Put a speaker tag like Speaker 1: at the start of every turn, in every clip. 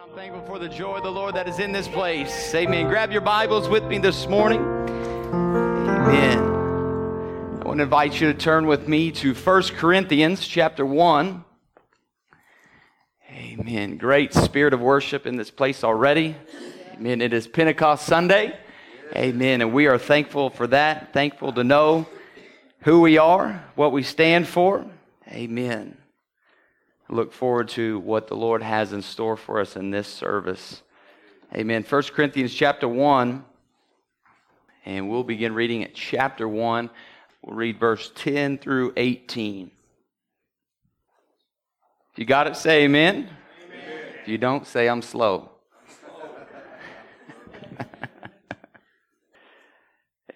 Speaker 1: I'm thankful for the joy of the Lord that is in this place. Amen. Grab your Bibles with me this morning. Amen. I want to invite you to turn with me to 1 Corinthians chapter 1. Amen. Great spirit of worship in this place already. Amen. It is Pentecost Sunday. Amen. And we are thankful for that. Thankful to know who we are, what we stand for. Amen look forward to what the Lord has in store for us in this service. Amen. 1 Corinthians chapter 1, and we'll begin reading at chapter 1. We'll read verse 10 through 18. If you got it, say amen. amen. If you don't, say I'm slow.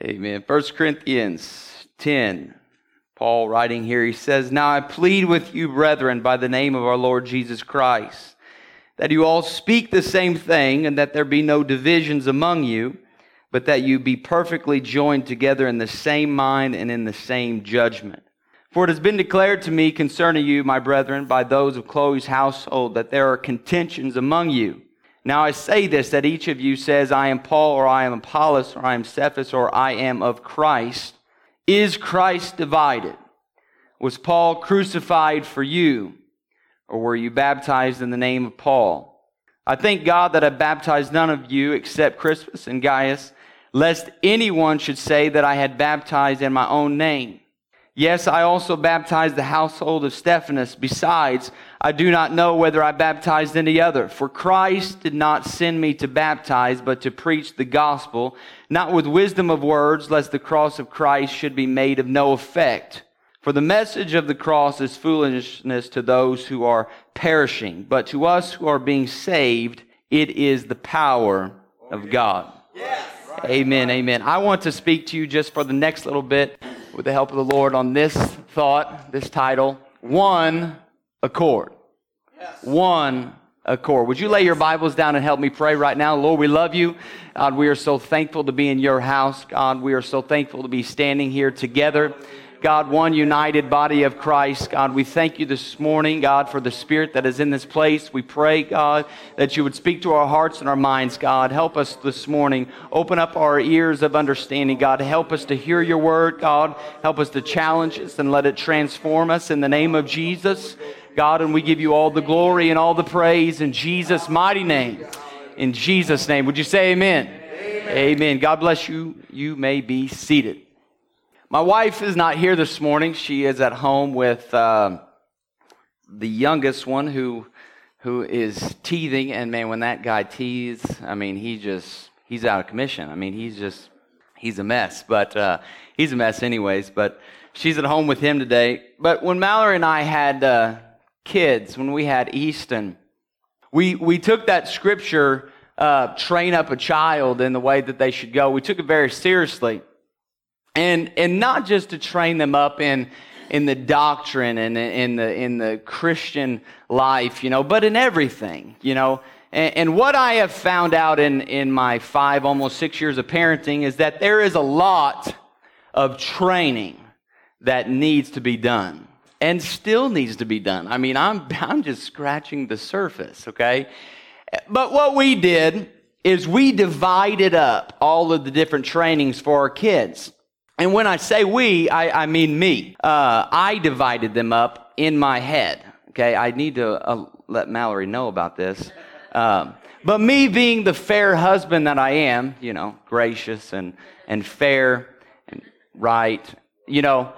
Speaker 1: amen. 1 Corinthians 10 Paul writing here, he says, Now I plead with you, brethren, by the name of our Lord Jesus Christ, that you all speak the same thing, and that there be no divisions among you, but that you be perfectly joined together in the same mind and in the same judgment. For it has been declared to me concerning you, my brethren, by those of Chloe's household, that there are contentions among you. Now I say this, that each of you says, I am Paul, or I am Apollos, or I am Cephas, or I am of Christ. Is Christ divided? Was Paul crucified for you? Or were you baptized in the name of Paul? I thank God that I baptized none of you except Crispus and Gaius, lest anyone should say that I had baptized in my own name. Yes, I also baptized the household of Stephanas. Besides, I do not know whether I baptized any other. For Christ did not send me to baptize, but to preach the gospel, not with wisdom of words, lest the cross of Christ should be made of no effect. For the message of the cross is foolishness to those who are perishing, but to us who are being saved, it is the power of God. Yes. Amen, amen. I want to speak to you just for the next little bit with the help of the Lord on this thought, this title One Accord. Yes. One accord. Would you lay your Bibles down and help me pray right now? Lord, we love you. God, we are so thankful to be in your house. God, we are so thankful to be standing here together. God, one united body of Christ. God, we thank you this morning, God, for the spirit that is in this place. We pray, God, that you would speak to our hearts and our minds, God. Help us this morning. Open up our ears of understanding, God. Help us to hear your word, God. Help us to challenge us and let it transform us in the name of Jesus. God, and we give you all the glory and all the praise in Jesus' mighty name. In Jesus' name. Would you say amen? Amen. amen. God bless you. You may be seated. My wife is not here this morning. She is at home with uh, the youngest one who who is teething. And man, when that guy teethes, I mean, he just he's out of commission. I mean, he's just he's a mess. But uh, he's a mess, anyways. But she's at home with him today. But when Mallory and I had uh, kids, when we had Easton, we we took that scripture, uh, train up a child in the way that they should go. We took it very seriously and and not just to train them up in in the doctrine and in the in the Christian life, you know, but in everything, you know. And, and what I have found out in in my five, almost six years of parenting is that there is a lot of training that needs to be done and still needs to be done. I mean, I'm I'm just scratching the surface, okay? But what we did is we divided up all of the different trainings for our kids. And when I say we, I, I mean me. Uh, I divided them up in my head. Okay, I need to uh, let Mallory know about this. Um, but me being the fair husband that I am, you know, gracious and, and fair and right, you know,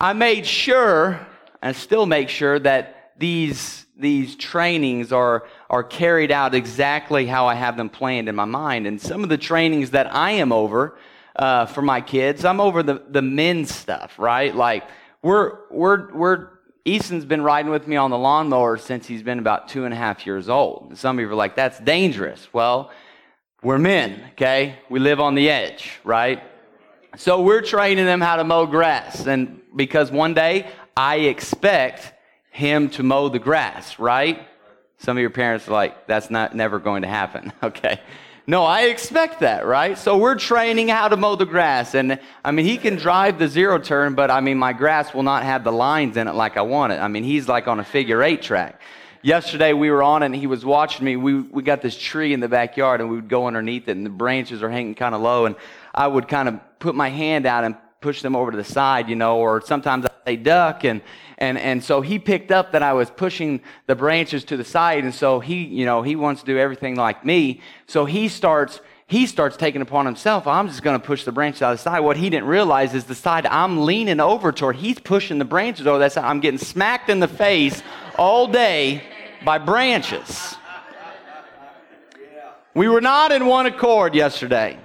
Speaker 1: I made sure, and still make sure, that these, these trainings are, are carried out exactly how I have them planned in my mind. And some of the trainings that I am over, uh, for my kids. I'm over the, the men's stuff, right? Like we're, we're, we're, Easton's been riding with me on the lawnmower since he's been about two and a half years old. Some of you are like, that's dangerous. Well, we're men, okay? We live on the edge, right? So we're training them how to mow grass. And because one day I expect him to mow the grass, right? Some of your parents are like, that's not never going to happen, okay? No, I expect that, right? So we're training how to mow the grass. And I mean, he can drive the zero turn, but I mean, my grass will not have the lines in it like I want it. I mean, he's like on a figure eight track. yesterday we were on it and he was watching me. We, we got this tree in the backyard and we would go underneath it and the branches are hanging kind of low and I would kind of put my hand out and push them over to the side, you know, or sometimes I say duck and, and, and so he picked up that I was pushing the branches to the side and so he, you know, he wants to do everything like me. So he starts, he starts taking upon himself, I'm just going to push the branches out of the side. What he didn't realize is the side I'm leaning over toward, he's pushing the branches over that side. I'm getting smacked in the face all day by branches. We were not in one accord yesterday.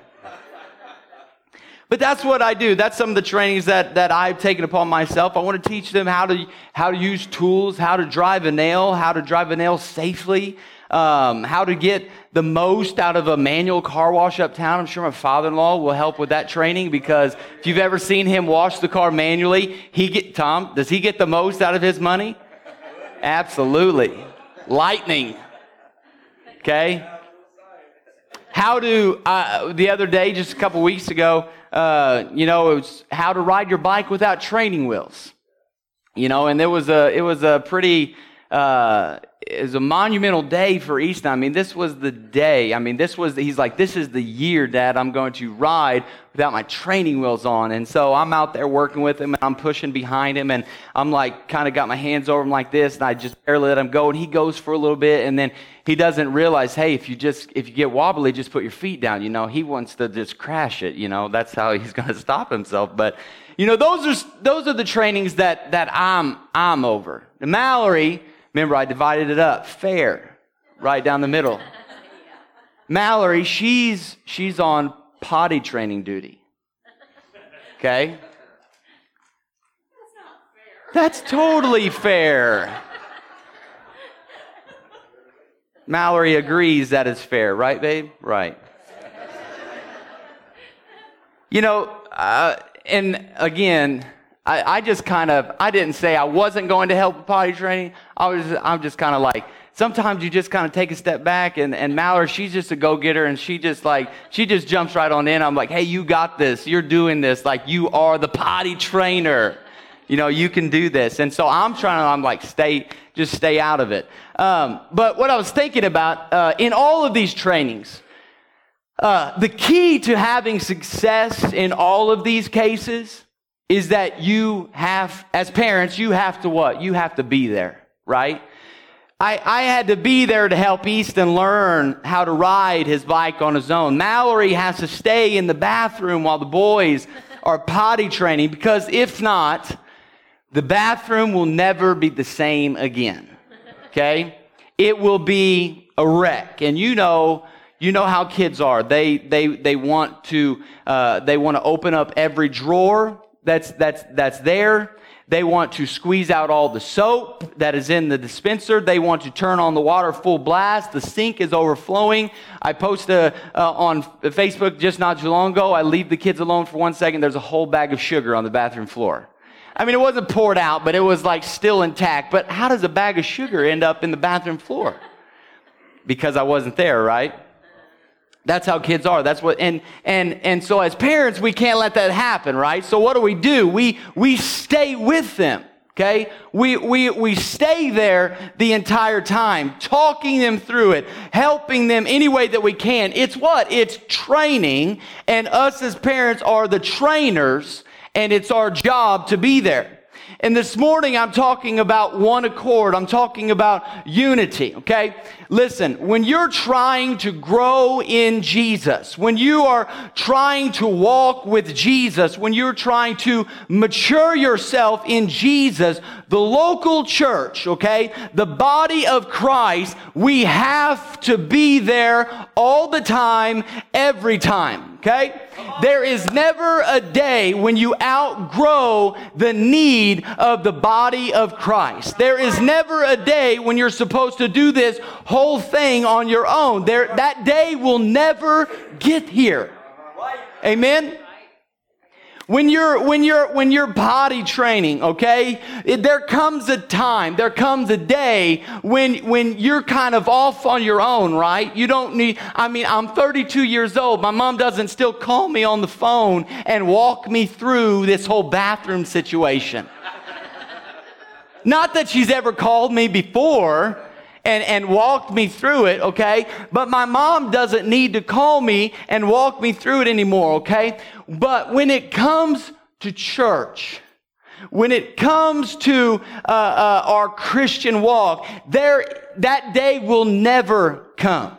Speaker 1: But that's what I do. That's some of the trainings that, that I've taken upon myself. I want to teach them how to, how to use tools, how to drive a nail, how to drive a nail safely, um, how to get the most out of a manual car wash uptown. I'm sure my father-in-law will help with that training because if you've ever seen him wash the car manually, he get Tom. Does he get the most out of his money? Absolutely, lightning. Okay. How to uh, the other day, just a couple weeks ago, uh, you know, it was how to ride your bike without training wheels. You know, and there was a it was a pretty uh, is a monumental day for Easton. I mean, this was the day. I mean, this was, the, he's like, this is the year, Dad, I'm going to ride without my training wheels on. And so I'm out there working with him and I'm pushing behind him and I'm like, kind of got my hands over him like this and I just barely let him go. And he goes for a little bit and then he doesn't realize, hey, if you just, if you get wobbly, just put your feet down. You know, he wants to just crash it. You know, that's how he's going to stop himself. But, you know, those are, those are the trainings that, that I'm, I'm over. Mallory, Remember, I divided it up fair, right down the middle. Mallory, she's, she's on potty training duty. Okay? That's not fair. That's totally fair. Mallory agrees that is fair, right, babe? Right. You know, uh, and again, I, I just kind of, I didn't say I wasn't going to help with potty training. I was, I'm just kind of like, sometimes you just kind of take a step back and, and Mallory, she's just a go-getter and she just like, she just jumps right on in. I'm like, hey, you got this. You're doing this. Like you are the potty trainer. You know, you can do this. And so I'm trying to, I'm like, stay, just stay out of it. Um, but what I was thinking about, uh, in all of these trainings, uh, the key to having success in all of these cases is that you have, as parents, you have to what? You have to be there, right? I, I had to be there to help Easton learn how to ride his bike on his own. Mallory has to stay in the bathroom while the boys are potty training because if not, the bathroom will never be the same again. Okay? It will be a wreck. And you know, you know how kids are. They, they, they want to, uh, they want to open up every drawer that's, that's, that's there. They want to squeeze out all the soap that is in the dispenser. They want to turn on the water full blast. The sink is overflowing. I posted uh, on Facebook just not too long ago. I leave the kids alone for one second. There's a whole bag of sugar on the bathroom floor. I mean, it wasn't poured out, but it was like still intact. But how does a bag of sugar end up in the bathroom floor? Because I wasn't there, right? That's how kids are. That's what, and, and, and so as parents, we can't let that happen, right? So what do we do? We, we stay with them. Okay? We, we, we stay there the entire time, talking them through it, helping them any way that we can. It's what? It's training, and us as parents are the trainers, and it's our job to be there. And this morning I'm talking about one accord. I'm talking about unity, okay? Listen, when you're trying to grow in Jesus, when you are trying to walk with Jesus, when you're trying to mature yourself in Jesus, the local church, okay, the body of Christ, we have to be there all the time, every time. Okay? There is never a day when you outgrow the need of the body of Christ. There is never a day when you're supposed to do this whole thing on your own. There, that day will never get here. Amen? When you're, when you're, when you're body training, okay, it, there comes a time, there comes a day when, when you're kind of off on your own, right? You don't need, I mean, I'm 32 years old. My mom doesn't still call me on the phone and walk me through this whole bathroom situation. Not that she's ever called me before. And, and walked me through it, okay? But my mom doesn't need to call me and walk me through it anymore, okay? But when it comes to church, when it comes to uh, uh, our Christian walk, there that day will never come.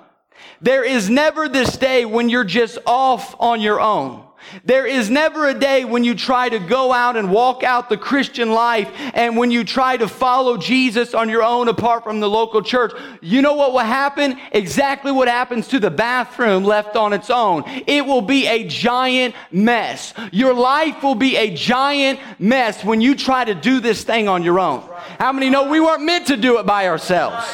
Speaker 1: There is never this day when you're just off on your own. There is never a day when you try to go out and walk out the Christian life and when you try to follow Jesus on your own apart from the local church. You know what will happen? Exactly what happens to the bathroom left on its own. It will be a giant mess. Your life will be a giant mess when you try to do this thing on your own. How many know we weren't meant to do it by ourselves?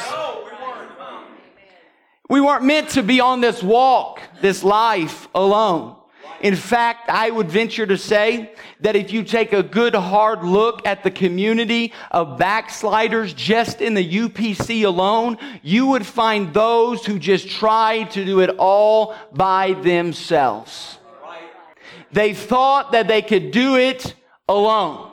Speaker 1: We weren't meant to be on this walk, this life alone. In fact, I would venture to say that if you take a good hard look at the community of backsliders just in the UPC alone, you would find those who just try to do it all by themselves. They thought that they could do it alone.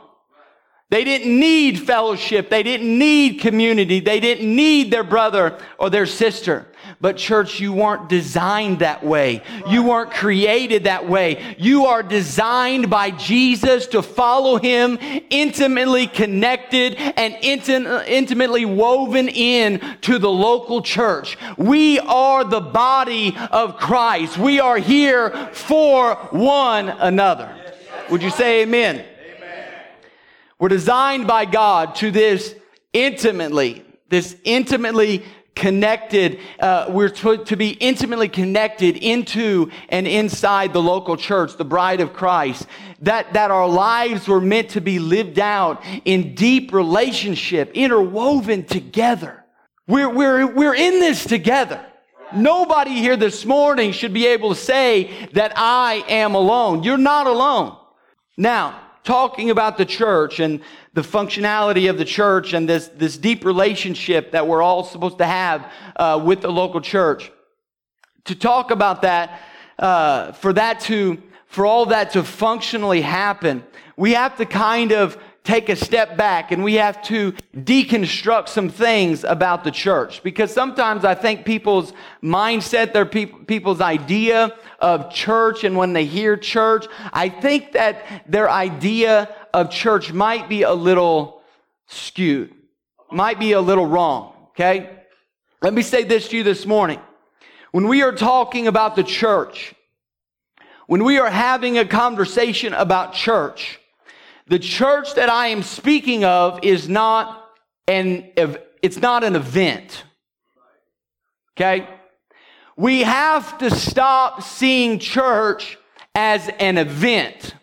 Speaker 1: They didn't need fellowship. They didn't need community. They didn't need their brother or their sister. But church, you weren't designed that way. You weren't created that way. You are designed by Jesus to follow him, intimately connected and intimately woven in to the local church. We are the body of Christ. We are here for one another. Would you say amen? We're designed by God to this intimately, this intimately connected. Uh, we're to, to be intimately connected into and inside the local church, the bride of Christ. That, that our lives were meant to be lived out in deep relationship, interwoven together. We're, we're, we're in this together. Nobody here this morning should be able to say that I am alone. You're not alone. Now, talking about the church and the functionality of the church and this, this deep relationship that we're all supposed to have uh, with the local church. To talk about that, uh, for that to, for all that to functionally happen, we have to kind of take a step back and we have to deconstruct some things about the church because sometimes I think people's mindset, their pe- people's idea of church, and when they hear church, I think that their idea of church might be a little skewed, might be a little wrong. Okay, let me say this to you this morning: when we are talking about the church, when we are having a conversation about church the church that I am speaking of is not an, it's not an event. Okay? We have to stop seeing church as an event,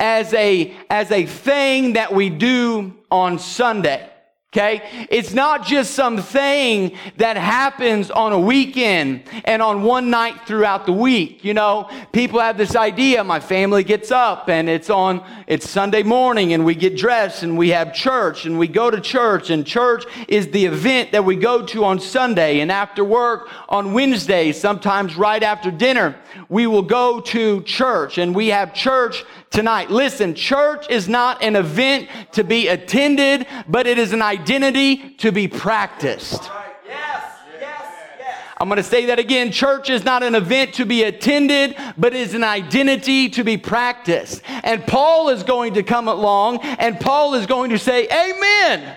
Speaker 1: as a, as a thing that we do on Sunday. Okay? It's not just something that happens on a weekend and on one night throughout the week. You know, people have this idea, my family gets up and it's on, it's Sunday morning and we get dressed and we have church and we go to church and church is the event that we go to on Sunday and after work on Wednesday, sometimes right after dinner, we will go to church and we have church tonight. Listen, church is not an event to be attended, but it is an identity to be practiced. I'm going to say that again. Church is not an event to be attended, but is an identity to be practiced. And Paul is going to come along and Paul is going to say, Amen.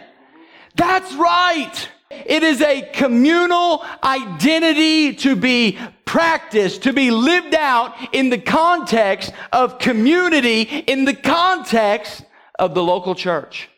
Speaker 1: That's right. It is a communal identity to be practiced, to be lived out in the context of community, in the context of the local church.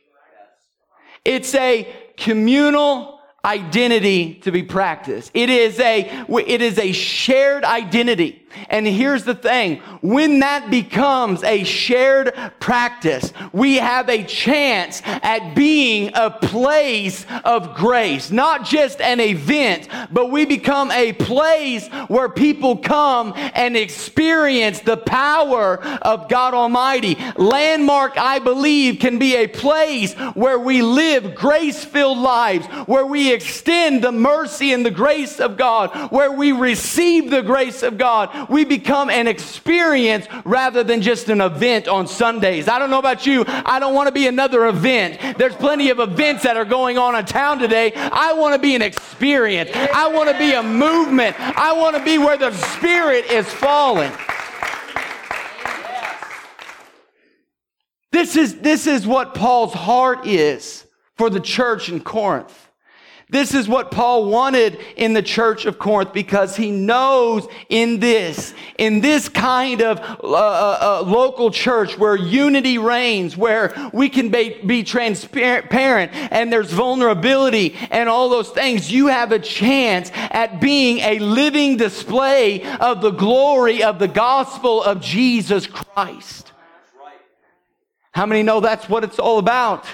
Speaker 1: It's a communal identity to be practiced. It is a, it is a shared identity. And here's the thing. When that becomes a shared practice, we have a chance at being a place of grace. Not just an event, but we become a place where people come and experience the power of God Almighty. Landmark, I believe, can be a place where we live grace-filled lives, where we extend the mercy and the grace of God, where we receive the grace of God, we become an experience rather than just an event on Sundays. I don't know about you. I don't want to be another event. There's plenty of events that are going on in town today. I want to be an experience. I want to be a movement. I want to be where the Spirit is falling. This is, this is what Paul's heart is for the church in Corinth. This is what Paul wanted in the church of Corinth because he knows in this, in this kind of uh, uh, uh, local church where unity reigns, where we can be, be transparent and there's vulnerability and all those things, you have a chance at being a living display of the glory of the gospel of Jesus Christ. How many know that's what it's all about?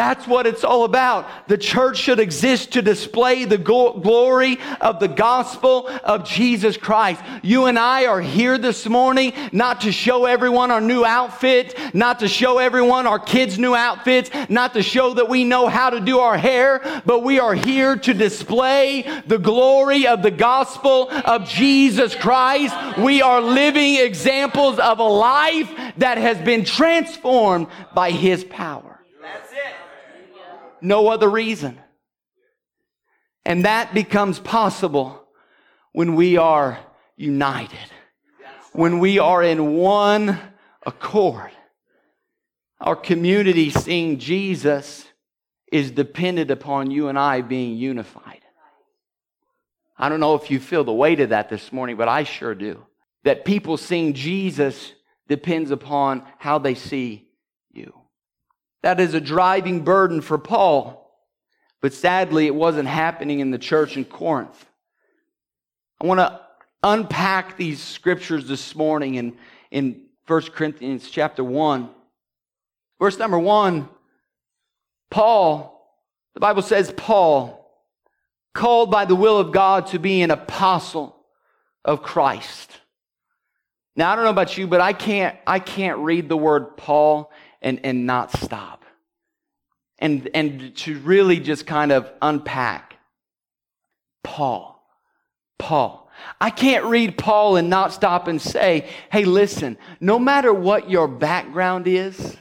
Speaker 1: That's what it's all about. The church should exist to display the glory of the gospel of Jesus Christ. You and I are here this morning not to show everyone our new outfit, not to show everyone our kids' new outfits, not to show that we know how to do our hair, but we are here to display the glory of the gospel of Jesus Christ. We are living examples of a life that has been transformed by his power. No other reason. And that becomes possible when we are united, when we are in one accord. Our community seeing Jesus is dependent upon you and I being unified. I don't know if you feel the weight of that this morning, but I sure do. That people seeing Jesus depends upon how they see. That is a driving burden for Paul. But sadly, it wasn't happening in the church in Corinth. I want to unpack these scriptures this morning in, in 1 Corinthians chapter 1. Verse number 1, Paul, the Bible says, Paul, called by the will of God to be an apostle of Christ. Now I don't know about you, but I can't I can't read the word Paul and, and not stop. And, and to really just kind of unpack Paul. Paul. I can't read Paul and not stop and say, hey, listen, no matter what your background is,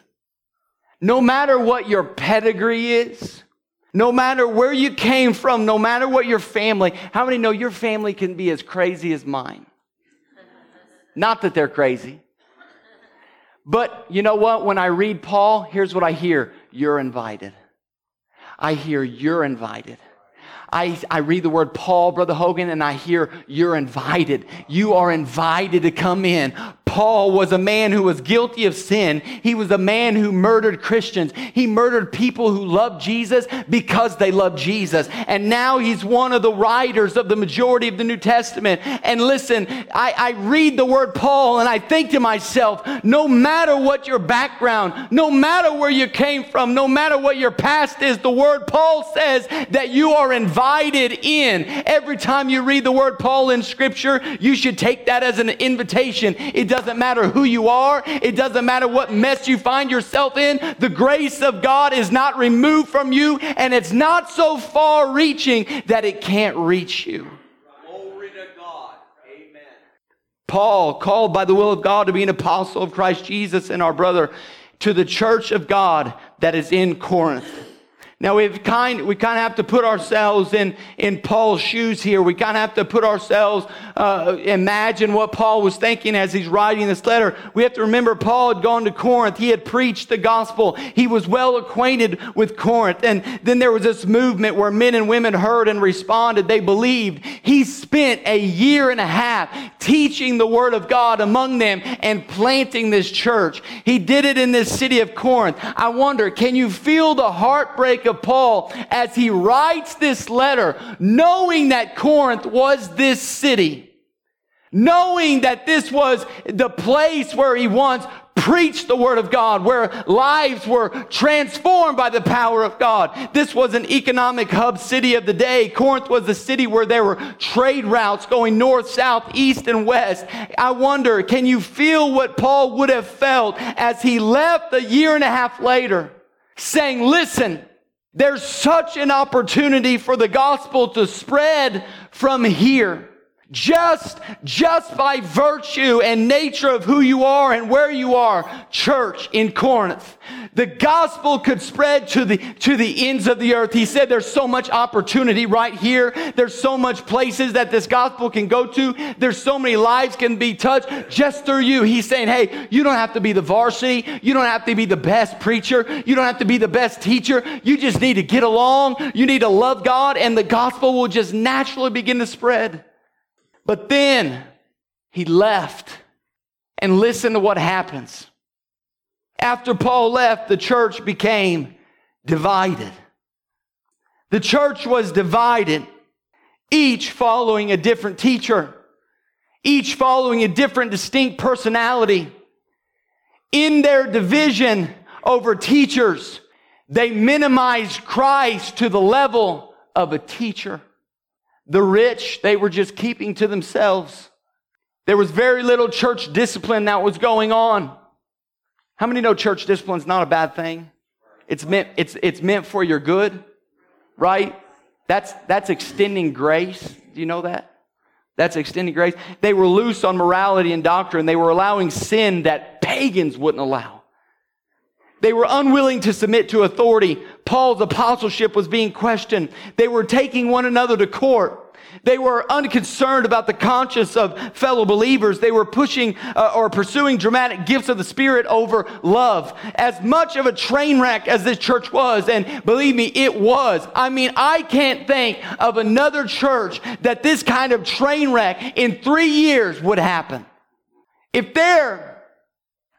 Speaker 1: no matter what your pedigree is, no matter where you came from, no matter what your family, how many know your family can be as crazy as mine? Not that they're crazy. But you know what? When I read Paul, here's what I hear you're invited. I hear you're invited. I, I read the word Paul, Brother Hogan, and I hear you're invited. You are invited to come in. Paul was a man who was guilty of sin. He was a man who murdered Christians. He murdered people who loved Jesus because they loved Jesus. And now he's one of the writers of the majority of the New Testament. And listen, I, I read the word Paul and I think to myself, no matter what your background, no matter where you came from, no matter what your past is, the word Paul says that you are invited in. Every time you read the word Paul in scripture, you should take that as an invitation. It does doesn't matter who you are. It doesn't matter what mess you find yourself in. The grace of God is not removed from you, and it's not so far reaching that it can't reach you. Glory to God. Amen. Paul, called by the will of God to be an apostle of Christ Jesus and our brother, to the church of God that is in Corinth. Now we've kind, we kind of have to put ourselves in, in Paul's shoes here. We kind of have to put ourselves, uh, imagine what Paul was thinking as he's writing this letter. We have to remember Paul had gone to Corinth. He had preached the gospel. He was well acquainted with Corinth. And then there was this movement where men and women heard and responded. They believed. He spent a year and a half teaching the word of God among them and planting this church. He did it in this city of Corinth. I wonder, can you feel the heartbreak of Paul as he writes this letter, knowing that Corinth was this city, knowing that this was the place where he once preached the word of God, where lives were transformed by the power of God. This was an economic hub city of the day. Corinth was the city where there were trade routes going north, south, east, and west. I wonder, can you feel what Paul would have felt as he left a year and a half later saying, listen, There's such an opportunity for the gospel to spread from here just just by virtue and nature of who you are and where you are church in corinth. The gospel could spread to the to the ends of the earth. He said there's so much opportunity right here. There's so much places that this gospel can go to. There's so many lives can be touched just through you. He's saying hey you don't have to be the varsity. You don't have to be the best preacher. You don't have to be the best teacher. You just need to get along. You need to love god and the gospel will just naturally begin to spread but then he left. And listen to what happens. After Paul left, the church became divided. The church was divided, each following a different teacher, each following a different distinct personality. In their division over teachers, they minimized Christ to the level of a teacher. The rich, they were just keeping to themselves. There was very little church discipline that was going on. How many know church discipline is not a bad thing? It's meant, it's, it's meant for your good, right? That's, that's extending grace. Do you know that? That's extending grace. They were loose on morality and doctrine. They were allowing sin that pagans wouldn't allow. They were unwilling to submit to authority. Paul's apostleship was being questioned. They were taking one another to court. They were unconcerned about the conscience of fellow believers. They were pushing uh, or pursuing dramatic gifts of the Spirit over love. As much of a train wreck as this church was, and believe me, it was. I mean, I can't think of another church that this kind of train wreck in three years would happen. If there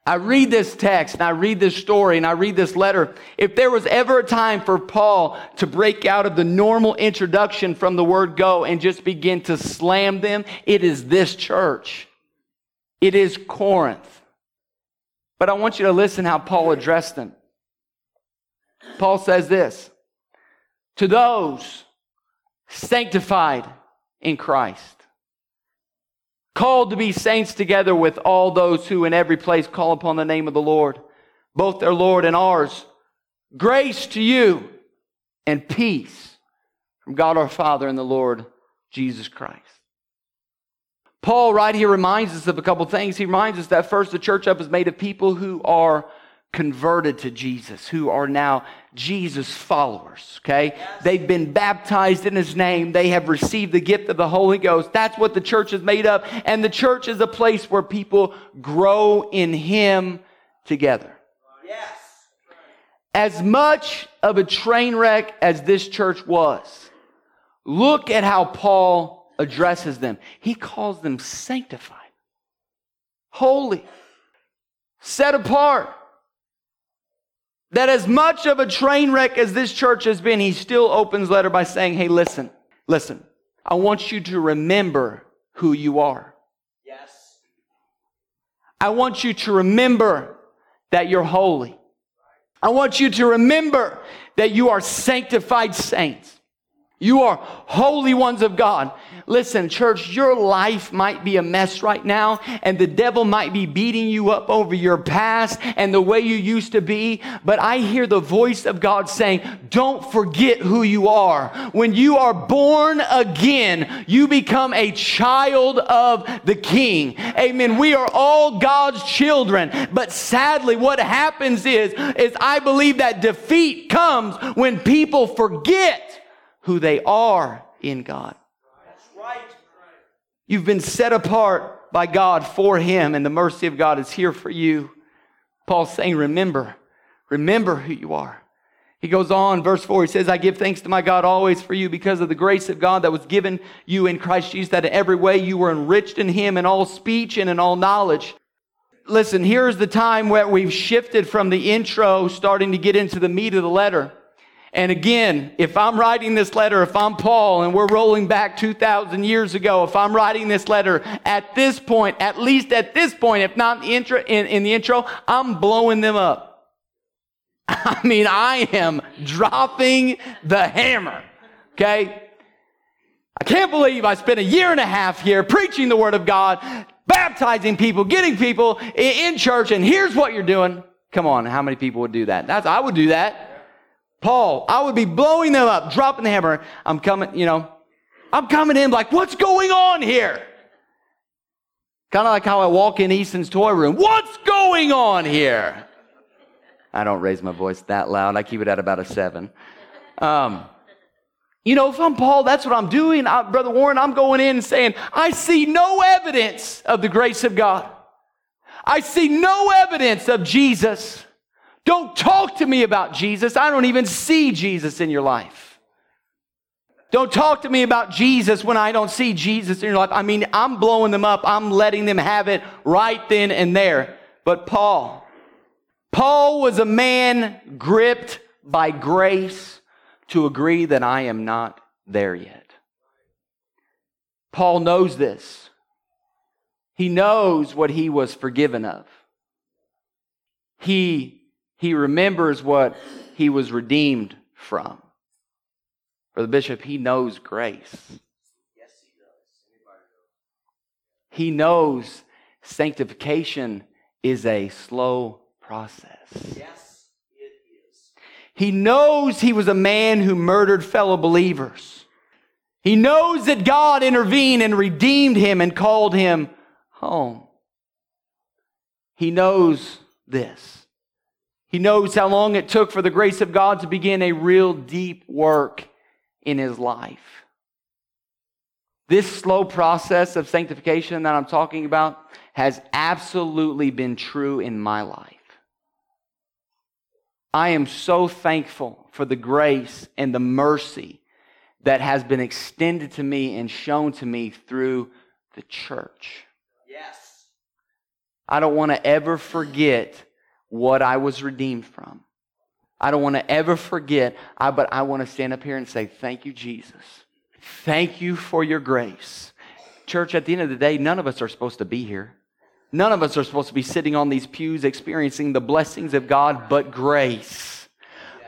Speaker 1: I read this text and I read this story and I read this letter. If there was ever a time for Paul to break out of the normal introduction from the word go and just begin to slam them, it is this church. It is Corinth. But I want you to listen how Paul addressed them. Paul says this to those sanctified in Christ called to be saints together with all those who in every place call upon the name of the Lord, both their Lord and ours. Grace to you and peace from God our Father and the Lord Jesus Christ. Paul, right here, reminds us of a couple things. He reminds us that first, the church up is made of people who are converted to Jesus, who are now Jesus followers, okay? Yes. They've been baptized in his name. They have received the gift of the Holy Ghost. That's what the church is made of. And the church is a place where people grow in him together. Yes. As much of a train wreck as this church was, look at how Paul addresses them. He calls them sanctified, holy, set apart that as much of a train wreck as this church has been, he still opens letter by saying, Hey, listen, listen, I want you to remember who you are. Yes. I want you to remember that you're holy. I want you to remember that you are sanctified saints. You are holy ones of God. Listen, church, your life might be a mess right now, and the devil might be beating you up over your past and the way you used to be. But I hear the voice of God saying, Don't forget who you are. When you are born again, you become a child of the King. Amen. We are all God's children. But sadly, what happens is, is I believe that defeat comes when people forget who they are in God. You've been set apart by God for Him, and the mercy of God is here for you. Paul's saying, Remember, remember who you are. He goes on, verse 4, he says, I give thanks to my God always for you because of the grace of God that was given you in Christ Jesus, that in every way you were enriched in Him in all speech and in all knowledge. Listen, here's the time where we've shifted from the intro, starting to get into the meat of the letter. And again, if I'm writing this letter, if I'm Paul and we're rolling back 2,000 years ago, if I'm writing this letter at this point, at least at this point, if not in the intro, in, in the intro I'm blowing them up. I mean, I am dropping the hammer. Okay? I can't believe I spent a year and a half here preaching the Word of God, baptizing people, getting people in church, and here's what you're doing. Come on, how many people would do that? That's, I would do that. Paul, I would be blowing them up, dropping the hammer. I'm coming, you know, I'm coming in like, what's going on here? Kind of like how I walk in Easton's toy room. What's going on here? I don't raise my voice that loud. I keep it at about a seven. Um, you know, if I'm Paul, that's what I'm doing. I, Brother Warren, I'm going in and saying, I see no evidence of the grace of God. I see no evidence of Jesus. Don't talk to me about Jesus. I don't even see Jesus in your life. Don't talk to me about Jesus when I don't see Jesus in your life. I mean, I'm blowing them up. I'm letting them have it right then and there. But Paul, Paul was a man gripped by grace to agree that I am not there yet. Paul knows this. He knows what he was forgiven of. He, he remembers what he was redeemed from. For the bishop, he knows grace. Yes, he does. He knows sanctification is a slow process. Yes, it is. He knows he was a man who murdered fellow believers. He knows that God intervened and redeemed him and called him home. He knows this. He knows how long it took for the grace of God to begin a real deep work in his life. This slow process of sanctification that I'm talking about has absolutely been true in my life. I am so thankful for the grace and the mercy that has been extended to me and shown to me through the church. Yes. I don't want to ever forget what I was redeemed from. I don't want to ever forget, I, but I want to stand up here and say, Thank you, Jesus. Thank you for your grace. Church, at the end of the day, none of us are supposed to be here. None of us are supposed to be sitting on these pews experiencing the blessings of God, but grace.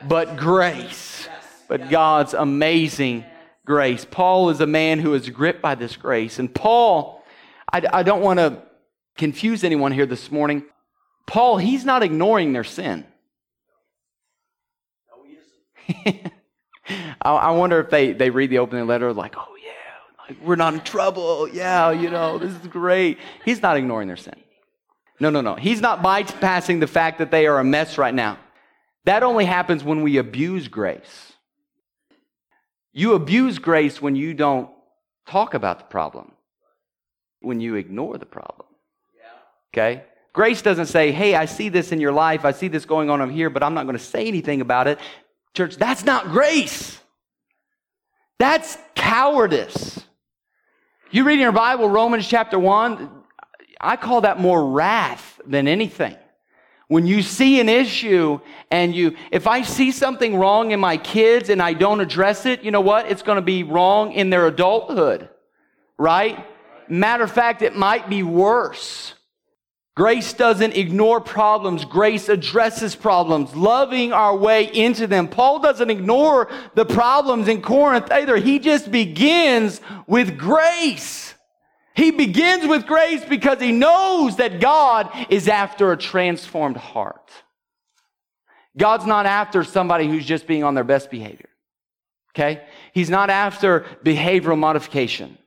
Speaker 1: But grace. But God's amazing grace. Paul is a man who is gripped by this grace. And Paul, I, I don't want to confuse anyone here this morning. Paul, he's not ignoring their sin. I wonder if they, they read the opening letter like, oh, yeah, like, we're not in trouble. Yeah, you know, this is great. He's not ignoring their sin. No, no, no. He's not bypassing the fact that they are a mess right now. That only happens when we abuse grace. You abuse grace when you don't talk about the problem, when you ignore the problem. Okay? Grace doesn't say, hey, I see this in your life, I see this going on over here, but I'm not going to say anything about it. Church, that's not grace. That's cowardice. You read in your Bible, Romans chapter 1, I call that more wrath than anything. When you see an issue and you, if I see something wrong in my kids and I don't address it, you know what? It's going to be wrong in their adulthood, right? Matter of fact, it might be worse. Grace doesn't ignore problems. Grace addresses problems, loving our way into them. Paul doesn't ignore the problems in Corinth either. He just begins with grace. He begins with grace because he knows that God is after a transformed heart. God's not after somebody who's just being on their best behavior. Okay? He's not after behavioral modification.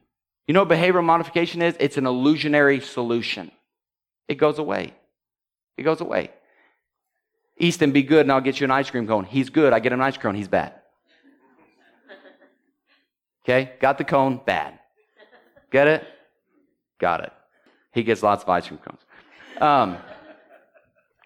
Speaker 1: You know what behavioral modification is? It's an illusionary solution. It goes away. It goes away. Easton, be good and I'll get you an ice cream cone. He's good. I get him an ice cream cone. He's bad. Okay? Got the cone. Bad. Get it? Got it. He gets lots of ice cream cones. Um,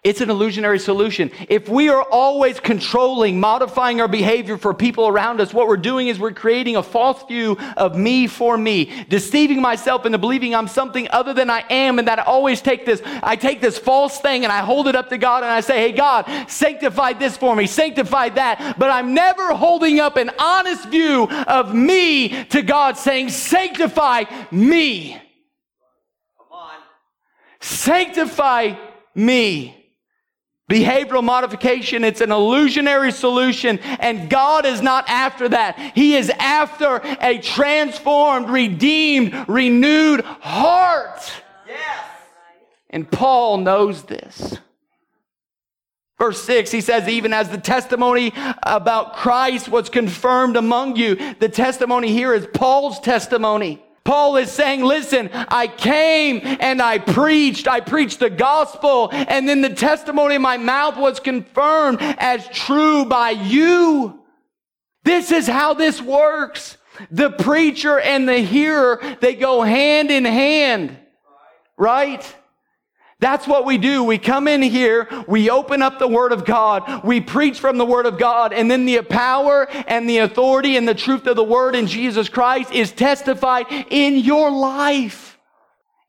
Speaker 1: it's an illusionary solution. If we are always controlling, modifying our behavior for people around us, what we're doing is we're creating a false view of me for me, deceiving myself into believing I'm something other than I am, and that I always take this, I take this false thing and I hold it up to God and I say, Hey, God, sanctify this for me, sanctify that. But I'm never holding up an honest view of me to God, saying, Sanctify me. Come on. Sanctify me. Behavioral modification, it's an illusionary solution, and God is not after that. He is after a transformed, redeemed, renewed heart. Yes. And Paul knows this. Verse 6, he says, even as the testimony about Christ was confirmed among you, the testimony here is Paul's testimony. Paul is saying, listen, I came and I preached. I preached the gospel, and then the testimony in my mouth was confirmed as true by you. This is how this works. The preacher and the hearer, they go hand in hand, right? That's what we do. We come in here, we open up the Word of God, we preach from the Word of God, and then the power and the authority and the truth of the Word in Jesus Christ is testified in your life.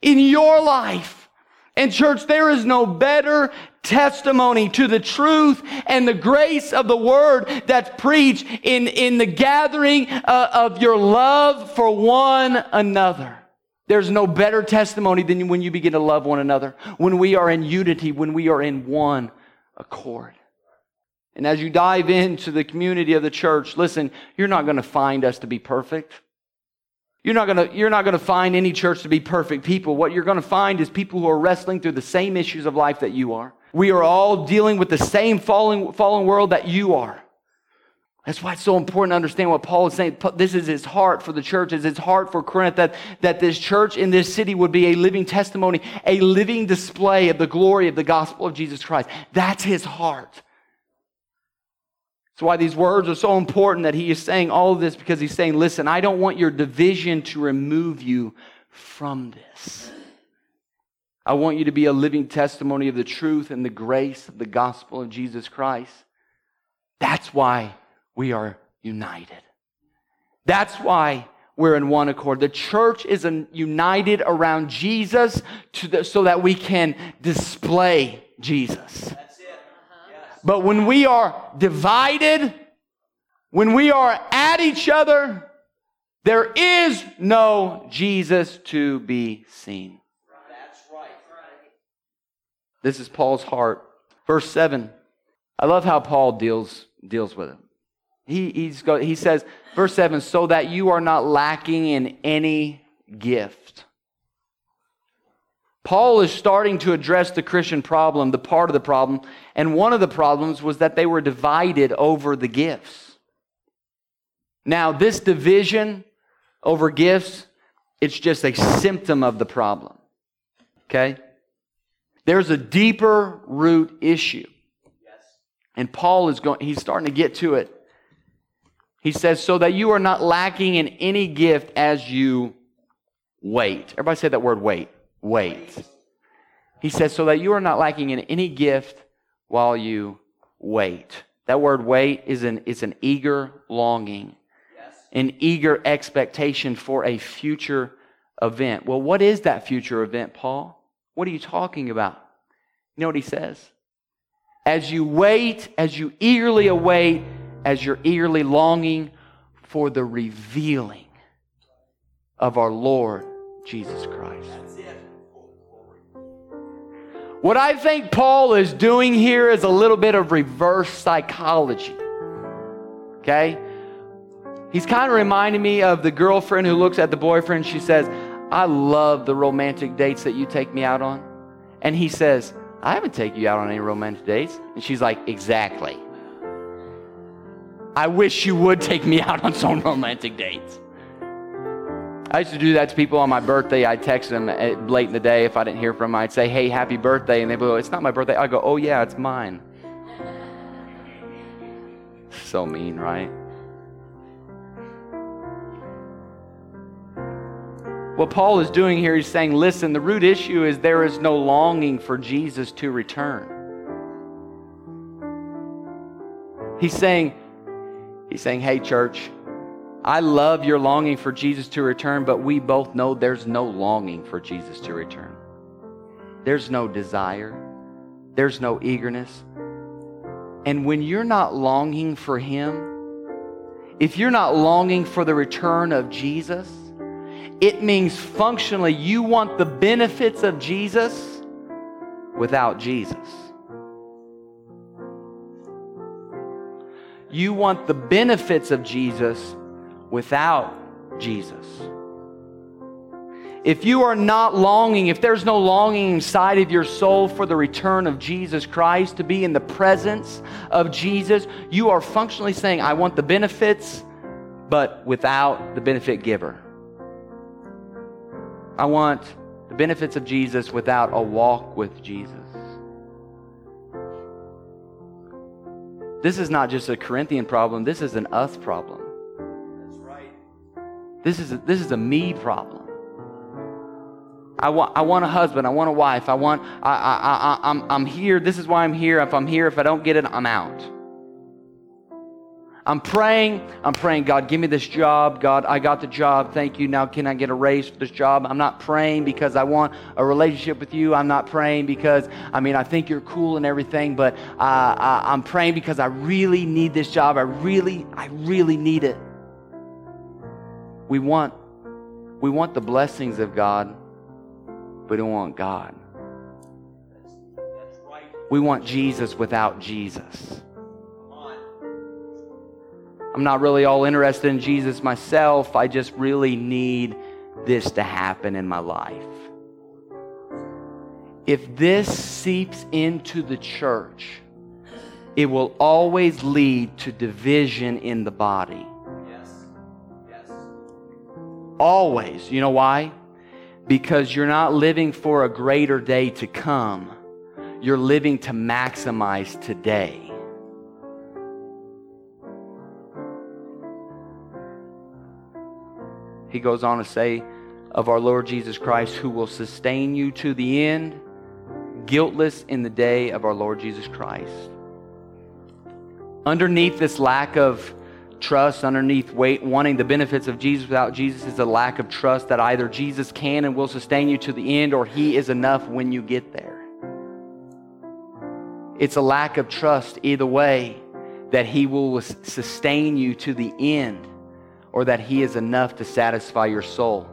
Speaker 1: In your life. And church, there is no better testimony to the truth and the grace of the word that's preached in, in the gathering uh, of your love for one another. There's no better testimony than when you begin to love one another, when we are in unity, when we are in one accord. And as you dive into the community of the church, listen, you're not going to find us to be perfect. You're not, gonna, you're not gonna find any church to be perfect people. What you're gonna find is people who are wrestling through the same issues of life that you are. We are all dealing with the same fallen, fallen world that you are. That's why it's so important to understand what Paul is saying. This is his heart for the church, is his heart for Corinth, that, that this church in this city would be a living testimony, a living display of the glory of the gospel of Jesus Christ. That's his heart. That's why these words are so important that he is saying all of this because he's saying, listen, I don't want your division to remove you from this. I want you to be a living testimony of the truth and the grace of the gospel of Jesus Christ. That's why we are united. That's why we're in one accord. The church is united around Jesus the, so that we can display Jesus. Uh-huh. But when we are divided, when we are at each other, there is no Jesus to be seen. That's right. This is Paul's heart. Verse 7. I love how Paul deals, deals with it. He, he says, verse 7 so that you are not lacking in any gift. Paul is starting to address the Christian problem, the part of the problem, and one of the problems was that they were divided over the gifts. Now, this division over gifts, it's just a symptom of the problem. Okay? There's a deeper root issue. And Paul is going, he's starting to get to it. He says, so that you are not lacking in any gift as you wait. Everybody say that word wait. Wait. He says, so that you are not lacking in any gift while you wait. That word wait is an, is an eager longing, yes. an eager expectation for a future event. Well, what is that future event, Paul? What are you talking about? You know what he says? As you wait, as you eagerly await as you're eagerly longing for the revealing of our Lord Jesus Christ. What I think Paul is doing here is a little bit of reverse psychology. Okay? He's kind of reminding me of the girlfriend who looks at the boyfriend. She says, I love the romantic dates that you take me out on. And he says, I haven't taken you out on any romantic dates. And she's like, Exactly. I wish you would take me out on some romantic dates. I used to do that to people on my birthday. I'd text them eh, late in the day if I didn't hear from them. I'd say, hey, happy birthday. And they'd go, it's not my birthday. I go, oh, yeah, it's mine. so mean, right? What Paul is doing here, he's saying, listen, the root issue is there is no longing for Jesus to return. He's saying, He's saying, Hey, church, I love your longing for Jesus to return, but we both know there's no longing for Jesus to return. There's no desire, there's no eagerness. And when you're not longing for Him, if you're not longing for the return of Jesus, it means functionally you want the benefits of Jesus without Jesus. You want the benefits of Jesus without Jesus. if you are not longing, if there's no longing inside of your soul for the return of Jesus Christ, to be in the presence of Jesus, you are functionally saying, I want the benefits, but without the benefit giver. I want the benefits of Jesus without a walk with Jesus. This is not just a Corinthian problem, this is an us problem. That's right. This is a, this is a me problem. I want, I want a husband. I want a wife. I want, I, I, I, I'm, I'm here. This is why I'm here. If I'm here, if I don't get it, I'm out. I'm praying. I'm praying, God, give me this job. God, I got the job. Thank you. Now, can I get a raise for this job? I'm not praying because I want a relationship with you. I'm not praying because, I mean, I think you're cool and everything, but uh, I, I'm praying because I really need this job. I really, I really need it. We want, we want the blessings of God, we don't want God. We want Jesus without Jesus. I'm not really all interested in Jesus myself. I just really need this to happen in my life. If this seeps into the church, it will always lead to division in the body. Yes. Yes. Always. You know why? Because you're not living for a greater day to come. You're living to maximize today. He goes on to say of our Lord Jesus Christ, who will sustain you to the end, guiltless in the day of our Lord Jesus Christ. Underneath this lack of trust, underneath wait, wanting the benefits of Jesus without Jesus, is a lack of trust that either Jesus can and will sustain you to the end or he is enough when you get there. It's a lack of trust either way that he will sustain you to the end or that He is enough to satisfy your soul.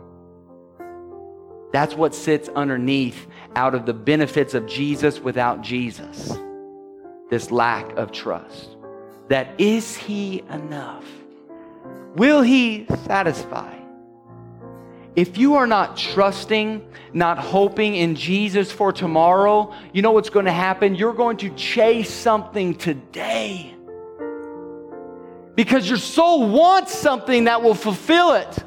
Speaker 1: That's what sits underneath out of the benefits of Jesus without Jesus. This lack of trust. That is He enough? Will He satisfy? If you are not trusting, not hoping in Jesus for tomorrow, you know what's going to happen? You're going to chase something today because your soul wants something that will fulfill it.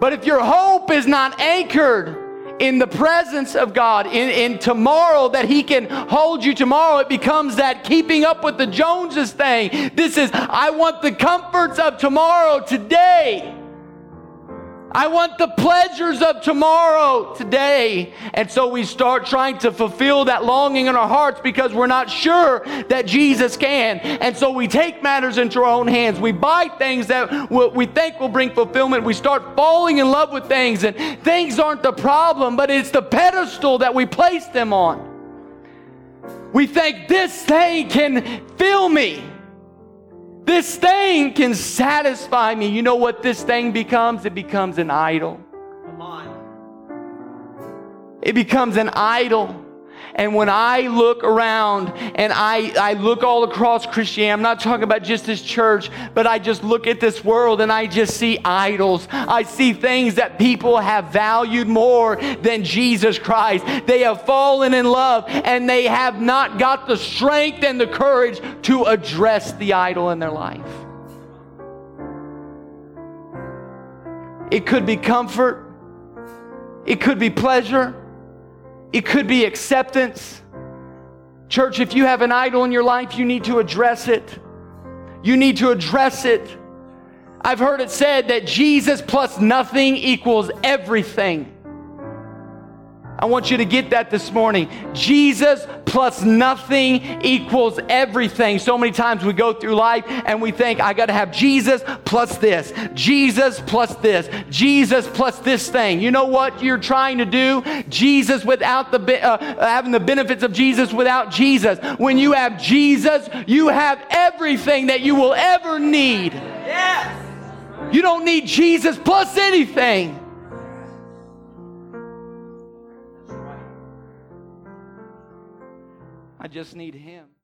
Speaker 1: But if your hope is not anchored in the presence of God, in, in tomorrow, that He can hold you tomorrow, it becomes that keeping up with the Joneses thing. This is, I want the comforts of tomorrow today. I want the pleasures of tomorrow today. And so we start trying to fulfill that longing in our hearts because we're not sure that Jesus can. And so we take matters into our own hands. We buy things that we think will bring fulfillment. We start falling in love with things, and things aren't the problem, but it's the pedestal that we place them on. We think this thing can fill me. This thing can satisfy me. You know what this thing becomes? It becomes an idol. Come on. It becomes an idol. And when I look around and I, I look all across Christianity, I'm not talking about just this church, but I just look at this world and I just see idols. I see things that people have valued more than Jesus Christ. They have fallen in love and they have not got the strength and the courage to address the idol in their life. It could be comfort, it could be pleasure. It could be acceptance. Church, if you have an idol in your life, you need to address it. You need to address it. I've heard it said that Jesus plus nothing equals everything. I want you to get that this morning. Jesus plus nothing equals everything. So many times we go through life and we think, I got to have Jesus plus this, Jesus plus this, Jesus plus this thing. You know what you're trying to do? Jesus without the uh, having the benefits of Jesus without Jesus. When you have Jesus, you have everything that you will ever need. Yes. You don't need Jesus plus anything. I just need Him.